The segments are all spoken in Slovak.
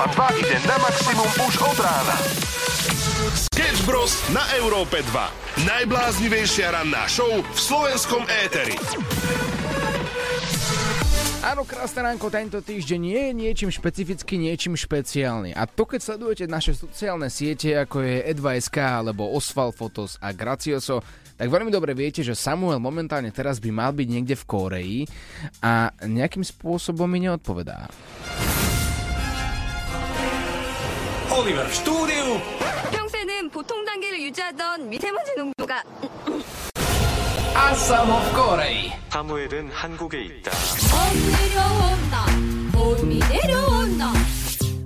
Európa 2 ide na maximum už od rána. Sketch Bros. na Európe 2. Najbláznivejšia ranná show v slovenskom éteri. Áno, krásne ránko, tento týždeň nie je niečím špecificky, niečím špeciálny. A to, keď sledujete naše sociálne siete, ako je Ed2SK, alebo Osval Fotos a Gracioso, tak veľmi dobre viete, že Samuel momentálne teraz by mal byť niekde v Kóreji a nejakým spôsobom mi neodpovedá. Oliver v štúdiu. 평소에는 보통 단계를 유지하던 미세먼지 농도가 A samo v Kóreji. 사무엘은 한국에 있다. 내려온다 봄이 내려온다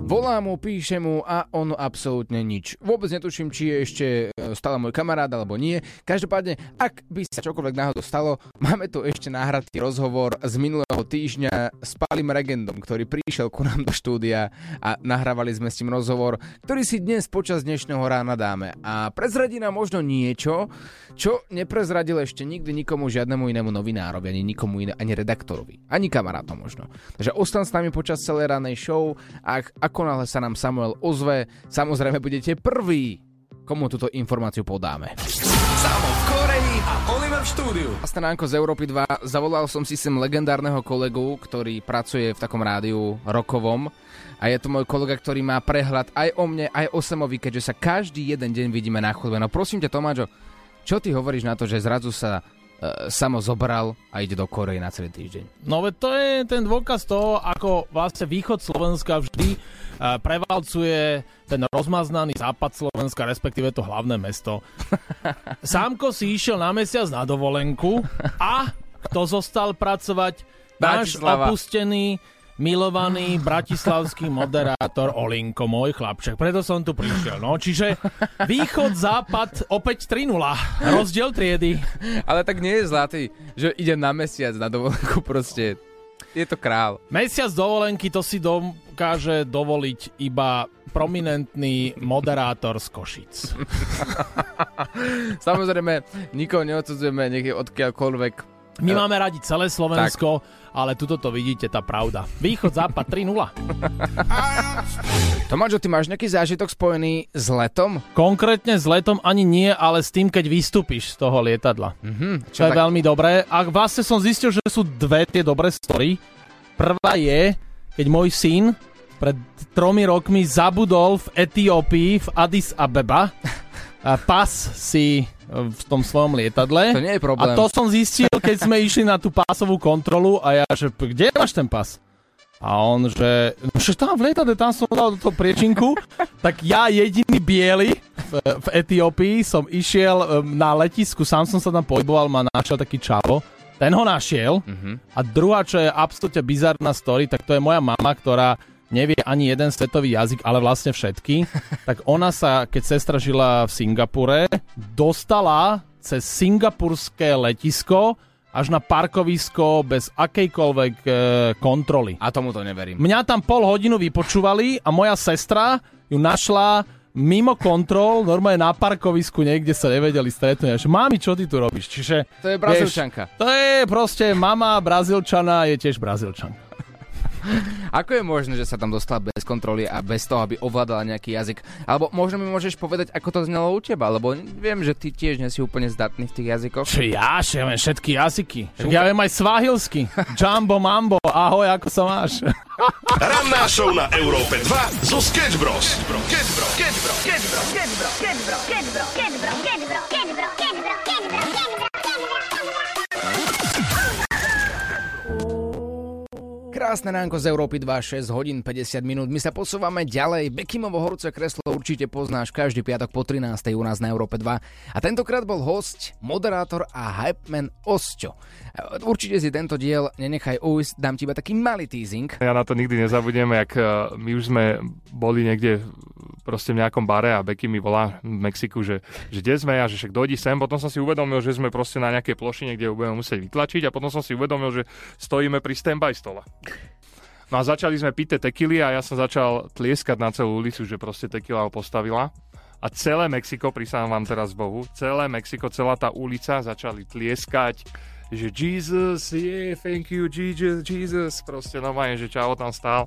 Volám mu, píšem mu a on absolútne nič. Vôbec netuším, či je ešte e, stále môj kamarát alebo nie. Každopádne, ak by sa čokoľvek náhodou stalo, máme tu ešte nahratý rozhovor z minulého týždňa s Pálim Regendom, ktorý prišiel ku nám do štúdia a nahrávali sme s tým rozhovor, ktorý si dnes počas dnešného rána dáme. A prezradí nám možno niečo, čo neprezradil ešte nikdy nikomu žiadnemu inému novinárovi, ani nikomu iné, ani redaktorovi, ani kamarátom možno. Takže ostan s nami počas celej ranej show, ak, ako náhle sa nám Samuel ozve, samozrejme budete prví, komu túto informáciu podáme. Samo v Koreji a Oliver v štúdiu. Krásne ránko z Európy 2. Zavolal som si sem legendárneho kolegu, ktorý pracuje v takom rádiu rokovom. A je to môj kolega, ktorý má prehľad aj o mne, aj o Samovi, keďže sa každý jeden deň vidíme na chodbe. No prosím ťa, Tomáčo, čo ty hovoríš na to, že zrazu sa Samo zobral a ide do Korei na celý týždeň? No veď to je ten dôkaz toho, ako vlastne východ Slovenska vždy uh, prevalcuje ten rozmaznaný západ Slovenska, respektíve to hlavné mesto. Sámko si išiel na mesiac na dovolenku a kto zostal pracovať? Náš opustený, milovaný bratislavský moderátor Olinko, môj chlapček. Preto som tu prišiel. No, čiže východ, západ, opäť 3-0. Rozdiel triedy. Ale tak nie je zlatý, že ide na mesiac na dovolenku proste. Je to král. Mesiac dovolenky to si dokáže dovoliť iba prominentný moderátor z Košic. Samozrejme, nikoho neodsudzujeme, nech je odkiaľkoľvek. My máme radi celé Slovensko, ale tuto to vidíte, tá pravda. Východ, západ 3-0. Tomáčo, ty máš nejaký zážitok spojený s letom? Konkrétne s letom ani nie, ale s tým, keď vystúpiš z toho lietadla. Mhm. Čo je veľmi dobré. A vlastne som zistil, že sú dve tie dobré story. Prvá je, keď môj syn pred tromi rokmi zabudol v Etiópii, v Addis Abeba, pas si v tom svojom lietadle. To nie je problém. A to som zistil, keď sme išli na tú pásovú kontrolu a ja, že kde máš ten pas? A on, že, no že tam v lietadle, tam som dal do toho priečinku, tak ja jediný biely v, v Etiópii som išiel um, na letisku, sám som sa tam pohyboval, ma našiel taký čavo, ten ho našiel a druhá, čo je absolútne bizarná story, tak to je moja mama, ktorá nevie ani jeden svetový jazyk, ale vlastne všetky, tak ona sa, keď sestra žila v Singapure, dostala cez singapurské letisko až na parkovisko bez akejkoľvek e, kontroly. A tomu to neverím. Mňa tam pol hodinu vypočúvali a moja sestra ju našla mimo kontrol, normálne na parkovisku niekde sa nevedeli stretnúť. A že, Mami, čo ty tu robíš? Čiže, To je Brazílčanka. Vieš, to je proste mama Brazílčana, je tiež Brazílčanka. Ako je možné, že sa tam dostala bez kontroly a bez toho, aby ovládala nejaký jazyk? Alebo možno mi môžeš povedať, ako to znelo u teba? Lebo viem, že ty tiež nie si úplne zdatný v tých jazykoch. Čo ja, že ja viem všetky jazyky. Však ja viem aj svahilsky. Jumbo, mambo, ahoj, ako sa máš? Ranná show na Európe 2 zo Sketch Bros. Sketch Bros. Sketch Bros. Krásne ránko z Európy 2, 6 hodín 50 minút. My sa posúvame ďalej. Bekimovo horúce kreslo určite poznáš každý piatok po 13. u nás na Európe 2. A tentokrát bol host, moderátor a hypeman Osťo. Určite si tento diel nenechaj ujsť, dám ti iba taký malý teasing. Ja na to nikdy nezabudnem, jak eh, my už sme boli niekde proste v nejakom bare a Becky mi volá v Mexiku, že, že kde sme a že však dojdi sem. Potom som si uvedomil, že sme proste na nejakej plošine, kde ju budeme musieť vytlačiť a potom som si uvedomil, že stojíme pri stand-by stole. No a začali sme piť tekily a ja som začal tlieskať na celú ulicu, že proste tekila ho postavila. A celé Mexiko, prisahám vám teraz Bohu, celé Mexiko, celá tá ulica začali tlieskať, že Jesus, yeah, thank you, Jesus, Jesus, proste normálne, že čavo tam stál.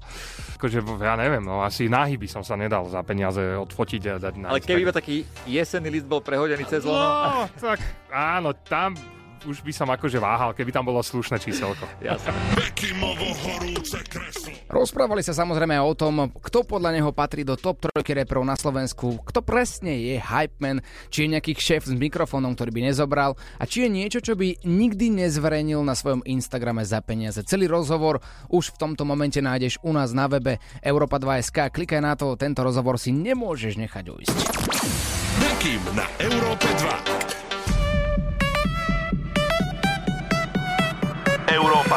Akože, ja neviem, no asi náhy by som sa nedal za peniaze odfotiť a dať na Ale keby iba taký jesenný list bol prehodený cez lono, No, tak áno, tam už by som akože váhal, keby tam bolo slušné číselko. Rozprávali sa samozrejme o tom, kto podľa neho patrí do top trojky reperov na Slovensku, kto presne je hype man, či je nejaký šéf s mikrofónom, ktorý by nezobral a či je niečo, čo by nikdy nezverejnil na svojom Instagrame za peniaze. Celý rozhovor už v tomto momente nájdeš u nás na webe Europa2.sk. Klikaj na to, tento rozhovor si nemôžeš nechať ujsť. Bekim na Európe 2.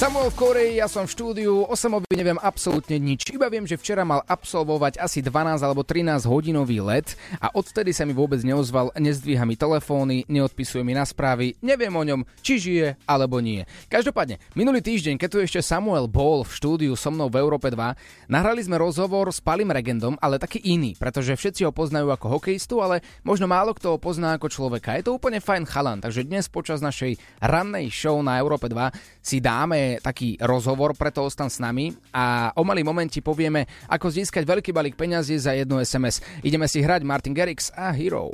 Samuel v Koreji, ja som v štúdiu, o Samovi neviem absolútne nič. Iba viem, že včera mal absolvovať asi 12 alebo 13 hodinový let a odtedy sa mi vôbec neozval, nezdvíha mi telefóny, neodpisuje mi na správy, neviem o ňom, či žije alebo nie. Každopádne, minulý týždeň, keď tu ešte Samuel bol v štúdiu so mnou v Európe 2, nahrali sme rozhovor s Palim Regendom, ale taký iný, pretože všetci ho poznajú ako hokejistu, ale možno málo kto ho pozná ako človeka. Je to úplne fajn chalan, takže dnes počas našej rannej show na Európe 2 si dáme taký rozhovor, preto ostan s nami a o malý moment ti povieme, ako získať veľký balík peňazí za jednu SMS. Ideme si hrať Martin Garrix a Hero.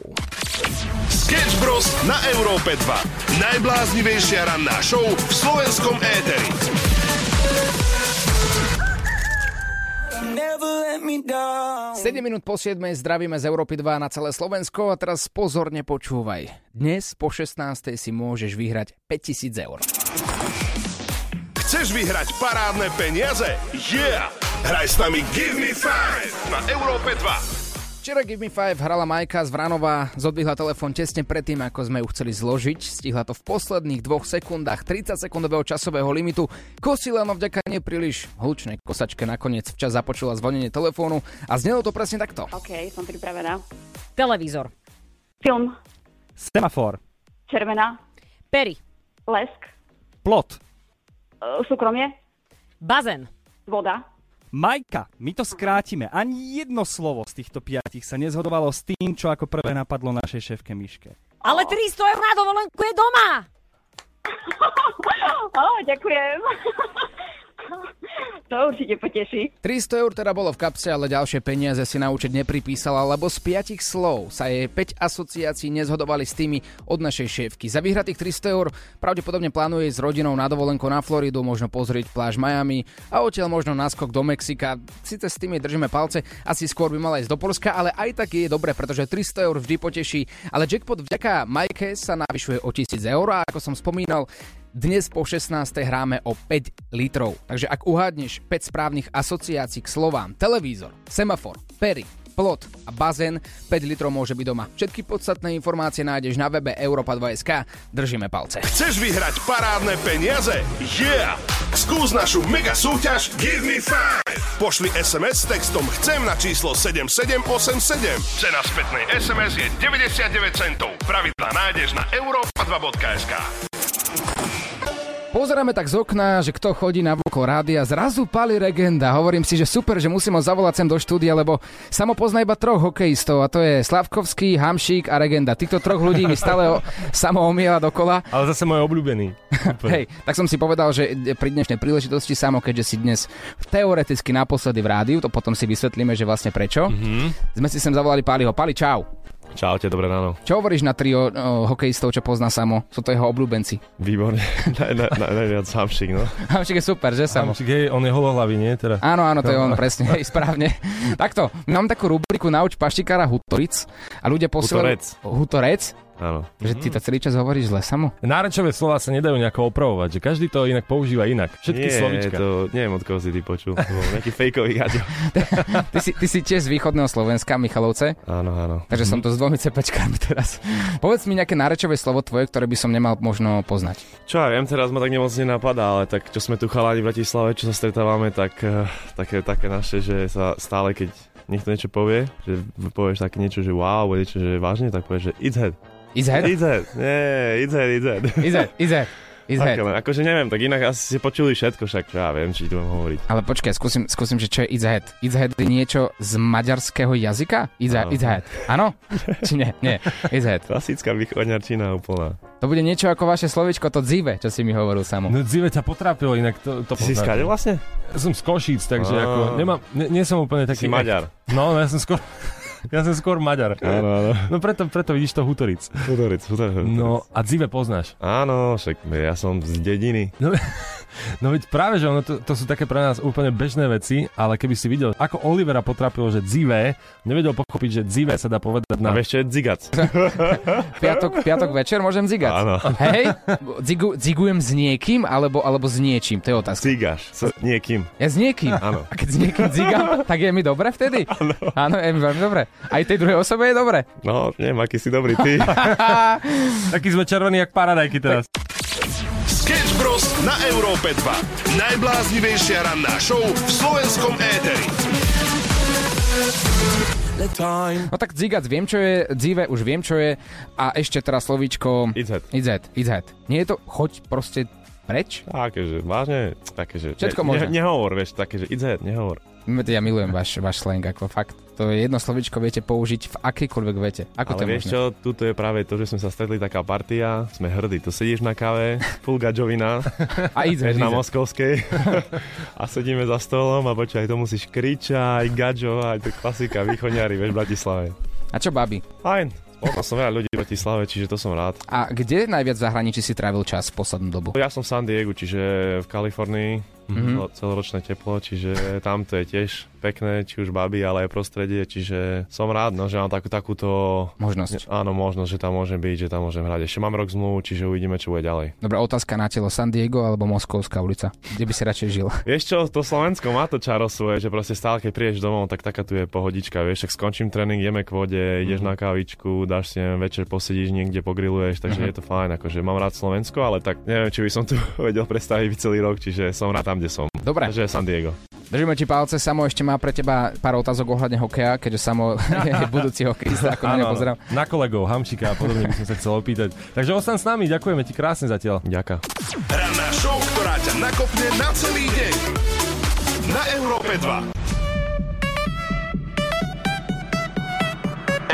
Sketch Bros. na Európe 2. Najbláznivejšia ranná show v slovenskom éteri. 7 minút po 7 zdravíme z Európy 2 na celé Slovensko a teraz pozorne počúvaj. Dnes po 16. si môžeš vyhrať 5000 eur. Chceš vyhrať parádne peniaze? Yeah! Hraj s nami Give Me Five na Európe 2. Včera Give Me 5 hrala Majka z Vranova, zodvihla telefón tesne predtým, ako sme ju chceli zložiť. Stihla to v posledných dvoch sekundách 30 sekundového časového limitu. Kosila no vďaka nepríliš hlučnej kosačke nakoniec včas započula zvonenie telefónu a znelo to presne takto. OK, som pripravená. Televízor. Film, Semafor. červená, Pery. lesk, Plot. E, súkromie, Bazén. voda, Majka, my to skrátime. Ani jedno slovo z týchto piatich sa nezhodovalo s tým, čo ako prvé napadlo našej šéfke Miške. Ale 300 eur na dovolenku je doma. Ó, ďakujem. To určite poteší. 300 eur teda bolo v kapse, ale ďalšie peniaze si na účet nepripísala, lebo z piatich slov sa jej 5 asociácií nezhodovali s tými od našej šéfky. Za vyhratých 300 eur pravdepodobne plánuje s rodinou na dovolenku na Floridu, možno pozrieť pláž Miami a odtiaľ možno náskok do Mexika. Sice s tými držíme palce, asi skôr by mala ísť do Polska, ale aj tak je dobre, pretože 300 eur vždy poteší. Ale jackpot vďaka Majke sa navyšuje o 1000 eur a ako som spomínal, dnes po 16. hráme o 5 litrov. Takže ak uhádneš 5 správnych asociácií k slovám televízor, semafor, pery, plot a bazén, 5 litrov môže byť doma. Všetky podstatné informácie nájdeš na webe Europa2.sk. Držíme palce. Chceš vyhrať parádne peniaze? Yeah! Skús našu mega súťaž Give Me Five. Pošli SMS s textom Chcem na číslo 7787. Cena spätnej SMS je 99 centov. Pravidlá nájdeš na europa2.sk. Pozeráme tak z okna, že kto chodí na vokol rádia, zrazu pali regenda. Hovorím si, že super, že musím ho zavolať sem do štúdia, lebo samo pozná iba troch hokejistov a to je Slavkovský, Hamšík a Regenda. Týchto troch ľudí mi stále o, samo omiela dokola. Ale zase môj obľúbený. Hej, tak som si povedal, že pri dnešnej príležitosti samo, keďže si dnes teoreticky naposledy v rádiu, to potom si vysvetlíme, že vlastne prečo. Mm-hmm. Sme si sem zavolali Páliho. Pali, čau. Čaute, dobré ráno. Čo hovoríš na trio o, hokejistov, čo pozná samo? Sú to jeho obľúbenci. Výborne. Naj, naj, naj, najviac Hamšik, no. Hamšik je super, že samo? Hamšik, hej, on je holohlavý, nie? Teda. Áno, áno, to je on, presne, hej, správne. Takto, mám takú rubriku Nauč paštikára Hutoric a ľudia posielajú... Hutorec. Hutorec? Áno. Že ty to celý čas hovoríš zle samo? Nárečové slova sa nedajú nejako opravovať, že každý to inak používa inak. Všetky Nie, slovička. to neviem, od koho si ty počul. To bol nejaký fejkový gaďo. Ty si, ty si tiež z východného Slovenska, Michalovce? Áno, áno. Takže som to s dvomi cepečkami teraz. Povedz mi nejaké nárečové slovo tvoje, ktoré by som nemal možno poznať. Čo ja viem, teraz ma tak nemoc nenapadá, ale tak čo sme tu chalani v Bratislave, čo sa stretávame, tak eh, také, také naše, že sa stále, keď niekto niečo povie, že povieš také niečo, že wow, niečo, že vážne, tak povieš, že it's head. It's head? It's head. Nie, it's head, it's head. It's head, it's head. Is head. len, akože neviem, tak inak asi ste počuli všetko, však čo ja viem, či tu mám hovoriť. Ale počkaj, skúsim, skúsim, že čo je It's Head. It's Head je niečo z maďarského jazyka? It's, Áno. it's Head. Áno? Či nie? Nie. It's Head. Klasická východňarčina úplná. To bude niečo ako vaše slovičko, to dzive, čo si mi hovoril samo. No dzive ťa potrápilo, inak to, to Ty si skade vlastne? Ja som z Košíc, takže Á. ako, nemám, ne, nie som úplne taký... Si Maďar. No, ja som skôr... Ja som skôr Maďar. Áno, áno. No preto, preto vidíš to Hutoric. Hudoric, hudoric. No a Dzive poznáš. Áno, však ja som z dediny. No, no veď práve, že ono, to, to sú také pre nás úplne bežné veci, ale keby si videl, ako Olivera potrapilo, že Dzive, nevedel pochopiť, že Dzive sa dá povedať A na... vieš, čo je dzigac? Piatok, piatok večer môžem zigať? Áno. Hej? Zigu, zigujem s niekým alebo, alebo s niečím? To je otázka. Cigaš. S niekým. Ja s niekým. Áno. A keď s niekým zigam, tak je mi dobre vtedy? Áno. Áno, je mi veľmi dobre. Aj tej druhej osobe je dobre. No, neviem, aký si dobrý ty. Taký sme červení jak paradajky teraz. Sketch Bros. na Európe 2. Najbláznivejšia ranná show v slovenskom éteri. No tak zigac viem, čo je, dzive už viem, čo je a ešte teraz slovíčko... It's head. It's head, it's head. Nie je to choď proste preč? Takéže, vážne, takéže. Všetko ne, možné. ne, nehovor, vieš, takéže, it's head, nehovor. Ja milujem váš, váš slang, ako fakt. To je jedno slovíčko viete použiť v akejkoľvek vete. Ako to Ale je vieš možné? čo, tuto je práve to, že sme sa stretli taká partia, sme hrdí, tu sedíš na káve, full gadžovina, A vieš, na. Moskovskej a sedíme za stolom a počkaj, to musíš kričať, gadžovať, to klasika, východňári, vieš, v Bratislave. A čo babi? Fajn, spoznal som veľa ľudí v Bratislave, čiže to som rád. A kde najviac zahraničí si trávil čas v poslednú dobu? Ja som v San Diego, čiže v Kalifornii, Mhm. mm-hmm. celoročné teplo, čiže tam to je tiež pekné, či už baby, ale aj prostredie, čiže som rád, no, že mám takú, takúto Možnosť. Áno, možnosť, že tam môžem byť, že tam môžem hrať. Ešte mám rok zmluvu, čiže uvidíme, čo bude ďalej. Dobrá otázka na telo. San Diego alebo Moskovská ulica? Kde by si radšej žil? Vieš čo, to Slovensko má to čaro svoje, že proste stále, keď prídeš domov, tak taká tu je pohodička, vieš, tak skončím tréning, ideme k vode, ideš na kávičku, dáš si neviem, večer posedíš niekde, pogriluješ, takže Mhm. je to fajn, akože mám rád Slovensko, ale tak neviem, či by som tu vedel predstaviť celý rok, čiže som rád tam, kde som. Dobre. Takže San Diego. Držíme ti palce, Samo ešte má pre teba pár otázok ohľadne hokeja, keďže Samo je budúci hokejista, ako na pozerám. na kolegov, Hamšika a podobne by som sa chcel opýtať. Takže ostan s nami, ďakujeme ti krásne zatiaľ. Ďaká. Ranná show, ktorá ťa nakopne na celý deň. Na Európe 2.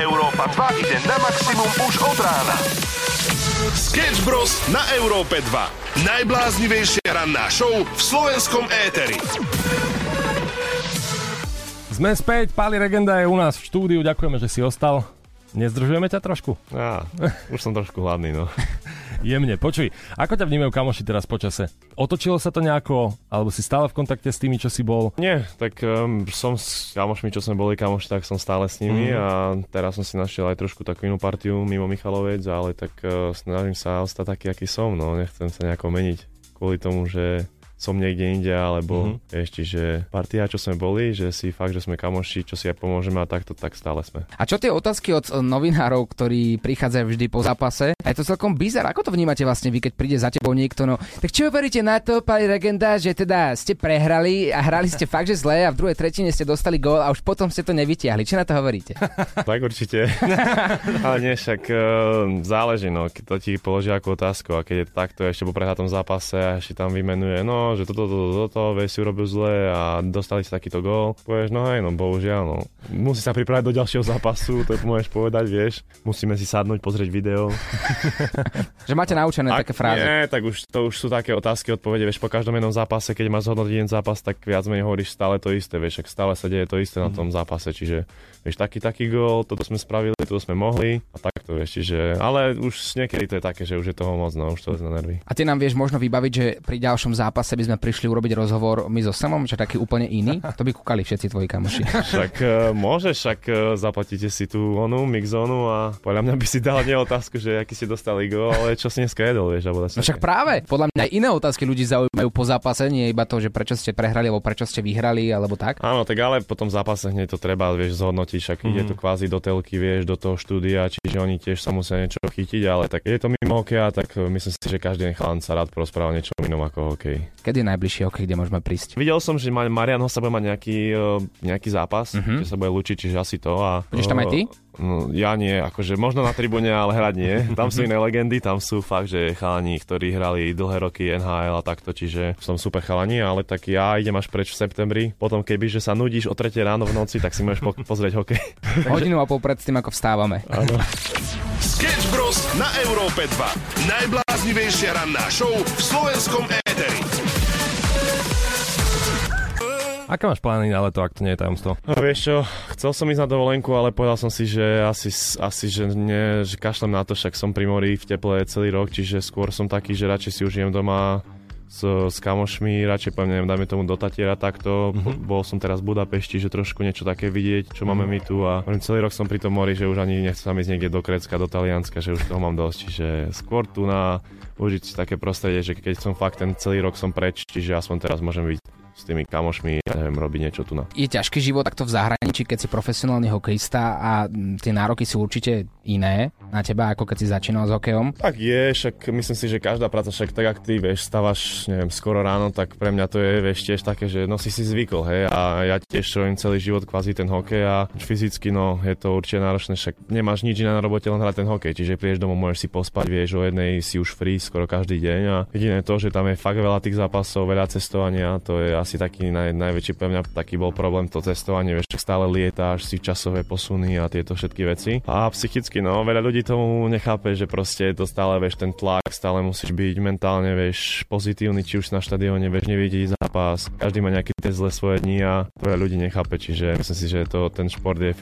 Európa 2 ide na maximum už od rána. Sketch Bros. na Európe 2. Najbláznivejšia ranná show v slovenskom éteri. Sme späť, Pali Regenda je u nás v štúdiu, ďakujeme, že si ostal. Nezdržujeme ťa trošku? Á, už som trošku hladný, no. Jemne, počuj, ako ťa vnímajú kamoši teraz počase? Otočilo sa to nejako, alebo si stále v kontakte s tými, čo si bol? Nie, tak um, som s kamošmi, čo sme boli kamoši, tak som stále s nimi Mhm. a teraz som si našiel aj trošku takú inú partiu mimo Michalovec, ale tak uh, snažím sa ostať taký, aký som, no nechcem sa nejako meniť kvôli tomu, že som niekde inde, alebo Mhm. ešte, že partia, čo sme boli, že si fakt, že sme kamoši, čo si aj pomôžeme a takto, tak stále sme. A čo tie otázky od eh, novinárov, ktorí prichádzajú vždy po zápase? A je to celkom bizar. Ako to vnímate vlastne vy, keď príde za tebou niekto? No, tak čo veríte na to, pani Regenda, že teda ste prehrali a hrali ste fakt, že zle a v druhej tretine ste dostali gól a už potom ste to nevytiahli. Čo na to hovoríte? tak určite. Ale nie, však uh, záleží, no, keď to ti položia ako otázku a keď je to takto ešte po prehratom zápase a ešte tam vymenuje, no, že toto, toto, toto, vieš, si urobil zle a dostali si takýto gól, povieš, no hej, no, bohužiaľ, no. Musí sa pripraviť do ďalšieho zápasu, to môžeš povedať, vieš. Musíme si sadnúť, pozrieť video. že máte naučené Ak také frázy. Nie, tak už, to už sú také otázky, odpovede, vieš, po každom jednom zápase, keď máš zhodnotiť jeden zápas, tak viac menej hovoríš stále to isté, vieš, ak stále sa deje to isté na tom zápase, čiže vieš, taký, taký gól, toto sme spravili, toto sme mohli a takto, vieš, čiže, ale už niekedy to je také, že už je toho moc, no, už to je na nervy. A ty nám vieš možno vybaviť, že pri ďalšom zápase by sme prišli urobiť rozhovor my so Samom, čo taký úplne iný? To by kúkali všetci tvoji kamoši. Však uh, môžeš, však uh, zaplatíte si tú onú mixzónu a podľa mňa by si dal nie otázku, že aký ste dostali gól, ale čo si dneska jedol, vieš, alebo No však práve, podľa mňa aj iné otázky ľudí zaujímajú po zápase, nie iba to, že prečo ste prehrali, alebo prečo ste vyhrali, alebo tak. Áno, tak ale po tom zápase hneď to treba, vieš, zhodnotiť, však mm. ide to kvázi do telky, vieš, do toho štúdia, čiže oni tiež sa musia niečo chytiť, ale tak je to mimo hokeja, tak myslím si, že každý chalan sa rád porozpráva niečo inom ako hokej. Kedy je najbližšie hokej, kde môžeme prísť? Videl som, že Ma- Marian sa bude mať nejaký, eh, nejaký zápas, Mhm. že sa bude lučiť, čiže asi to. A, Budeš tam aj ty? No, ja nie, akože možno na tribúne, ale hrať nie. Tam sú iné legendy, tam sú fakt, že chalani, ktorí hrali dlhé roky NHL a takto, čiže som super chalani, ale tak ja idem až preč v septembri. Potom keby, že sa nudíš o 3 ráno v noci, tak si môžeš po- pozrieť hokej. Hodinu a pol pred tým, ako vstávame. Áno. Sketch Bros. na Európe 2. Najbláznivejšia ranná show v slovenskom éteri. Aké máš plány na leto, ak to nie je tajomstvo? No vieš čo, chcel som ísť na dovolenku, ale povedal som si, že asi, asi že, nie, že kašlem na to, však som pri mori v teple celý rok, čiže skôr som taký, že radšej si užijem doma s, s kamošmi, radšej poviem, neviem, dajme tomu do Tatiera takto. Mm-hmm. Bol som teraz v Budapešti, že trošku niečo také vidieť, čo máme my tu a celý rok som pri tom mori, že už ani nechcem ísť niekde do Grécka, do Talianska, že už toho mám dosť, čiže skôr tu na užiť si také prostredie, že keď som fakt ten celý rok som preč, čiže aspoň teraz môžem byť s tými kamošmi, ja neviem, robiť niečo tu na. Je ťažký život takto v zahraničí, keď si profesionálny hokejista a mm, tie nároky sú určite iné na teba, ako keď si začínal s hokejom. Tak je, však myslím si, že každá práca, však tak, ak ty, vieš, stávaš, neviem, skoro ráno, tak pre mňa to je, vieš, tiež také, že no si si zvykol, hej, a ja tiež robím celý život kvázi ten hokej a fyzicky, no, je to určite náročné, však nemáš nič iné na robote, len hrať ten hokej, čiže prídeš domov, môžeš si pospať, vieš, o jednej si už free skoro každý deň a jediné to, že tam je fakt veľa tých zápasov, veľa cestovania, to je asi taký naj, najväčší pre mňa taký bol problém to cestovanie, vieš, stále lietáš, si časové posuny a tieto všetky veci. A psychicky, no, veľa ľudí tomu nechápe, že proste je to stále, vieš, ten tlak, stále musíš byť mentálne, vieš, pozitívny, či už na štadióne, vieš, nevidieť zápas, každý má nejaké tie zlé svoje dni a veľa ľudí nechápe, čiže myslím si, že to, ten šport je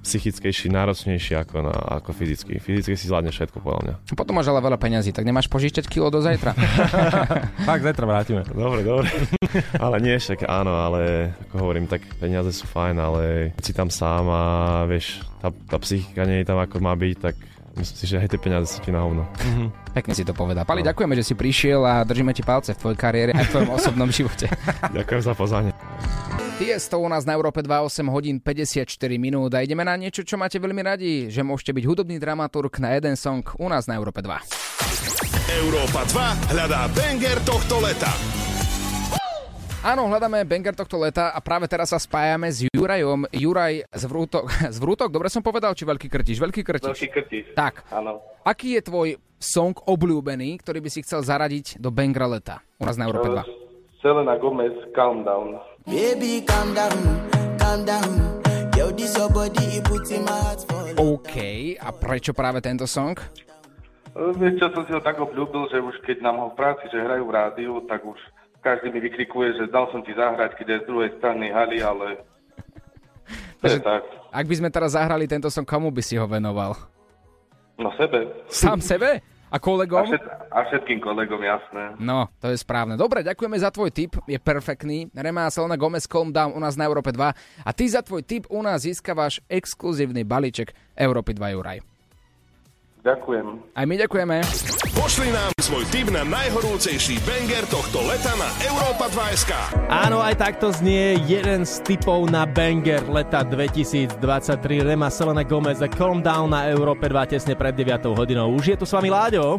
psychickejší, náročnejší ako, na, ako fyzicky. Fyzicky si zvládne všetko, podľa mňa. Potom máš ale veľa peňazí, tak nemáš požičať kilo do zajtra. tak, zajtra vrátime. Dobre, dobre. ale nie, však áno, ale ako hovorím, tak peniaze sú fajn, ale keď si tam sám a vieš, tá, tá psychika nie je tam ako má byť, tak myslím si, že aj tie peniaze sú ti na hovno. Mm-hmm. Pekne si to povedal. Pali, no. ďakujeme, že si prišiel a držíme ti palce v tvojej kariére aj v tvojom osobnom živote. Ďakujem za pozvanie. Tiesto u nás na Európe 28 hodín 54 minút a ideme na niečo, čo máte veľmi radi, že môžete byť hudobný dramaturg na jeden song u nás na Európe 2. Európa 2 hľadá banger tohto leta. Áno, hľadáme banger tohto leta a práve teraz sa spájame s Jurajom. Juraj z Vrútok, z Vrútok, dobre som povedal, či Veľký Krtiš? Veľký Krtiš. Veľký Krtiš. Tak. Áno. Aký je tvoj song obľúbený, ktorý by si chcel zaradiť do bangera leta u nás na Európe 2? Selena Gomez, Calm Down. Baby, calm down, calm down. Yo, this your body, it puts in my heart for OK, a prečo práve tento song? Vieš čo, som si ho tak obľúbil, že už keď nám ho v práci, že hrajú v rádiu, tak už každý mi vykrikuje, že dal som ti zahrať, keď je z druhej strany haly, ale je tak. Ak by sme teraz zahrali tento song, komu by si ho venoval? No sebe. Sám sebe? A kolegom? A, všet, a všetkým kolegom, jasné. No, to je správne. Dobre, ďakujeme za tvoj tip, je perfektný. Remá Selena Gomez Calm Down u nás na Európe 2 a ty za tvoj tip u nás získavaš exkluzívny balíček Európy 2 Juraj. Ďakujem. Aj my ďakujeme. Pošli nám svoj tip na najhorúcejší banger tohto leta na Európa 2 SK. Áno, aj takto znie jeden z typov na banger leta 2023. Rema Selena Gomez a Calm Down na Európe 2 tesne pred 9 hodinou. Už je tu s vami Láďo.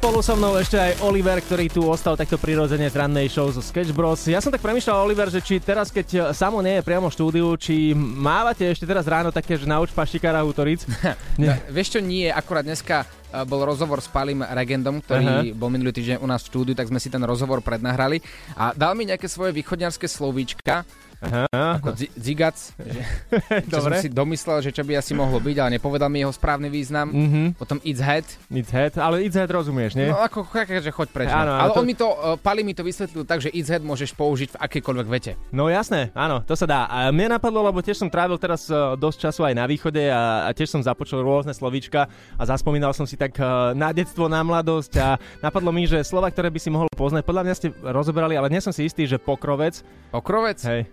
Spolu so mnou ešte aj Oliver, ktorý tu ostal takto prirodzene z rannej show zo Sketch Bros. Ja som tak premyšľal, Oliver, že či teraz, keď Samo nie je priamo v štúdiu, či mávate ešte teraz ráno také, že nauč paštikára Hutoric? no, vieš čo, nie, akurát dneska uh, bol rozhovor s Palim Regendom, ktorý Aha. bol minulý týždeň u nás v štúdiu, tak sme si ten rozhovor prednahrali a dal mi nejaké svoje východňarské slovíčka, Aha. Ako zigac, že, čo som si domyslel, že čo by asi mohlo byť, ale nepovedal mi jeho správny význam. Mm-hmm. Potom it's head. It's head, ale it's head rozumieš, nie? No ako, že choď preč. Áno, ale to... on mi to, uh, Pali mi to vysvetlil tak, že it's head môžeš použiť v akejkoľvek vete. No jasné, áno, to sa dá. A mne napadlo, lebo tiež som trávil teraz uh, dosť času aj na východe a, a tiež som započul rôzne slovíčka a zaspomínal som si tak uh, na detstvo, na mladosť a napadlo mi, že slova, ktoré by si mohol poznať, podľa mňa ste rozoberali, ale nie som si istý, že pokrovec. Pokrovec? Hej.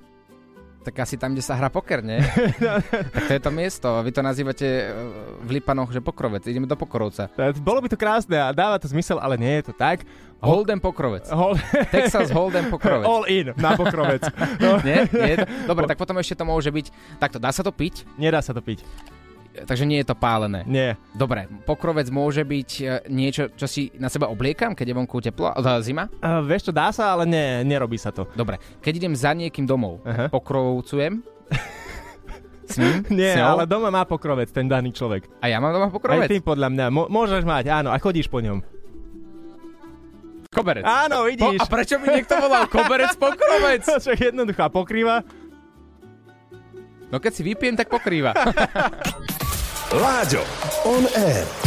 Tak asi tam, kde sa hrá poker, nie? tak to je to miesto. Vy to nazývate e, v Lipanoch, že Pokrovec. Ideme do Pokrovca. Bolo by to krásne a dáva to zmysel, ale nie je to tak. Holden Pokrovec. Hol... Texas Holden Pokrovec. All in na Pokrovec. No. nie? nie. Dobre, tak potom ešte to môže byť... Takto, dá sa to piť? Nedá sa to piť. Takže nie je to pálené. Nie. Dobre, pokrovec môže byť e, niečo, čo si na seba obliekam, keď je vonku teplo, uh, zima? Uh, vieš čo, dá sa, ale nie, nerobí sa to. Dobre, keď idem za niekým domov, uh-huh. pokrovcujem? S ním? Nie, S ale doma má pokrovec ten daný človek. A ja mám doma pokrovec? Aj ty podľa mňa. Mo- môžeš mať, áno, a chodíš po ňom. Koberec. Áno, vidíš. Po, a prečo by niekto volal koberec pokrovec? Však jednoduchá pokrýva. No keď si vypijem, tak pokrýva. Láďo, on air.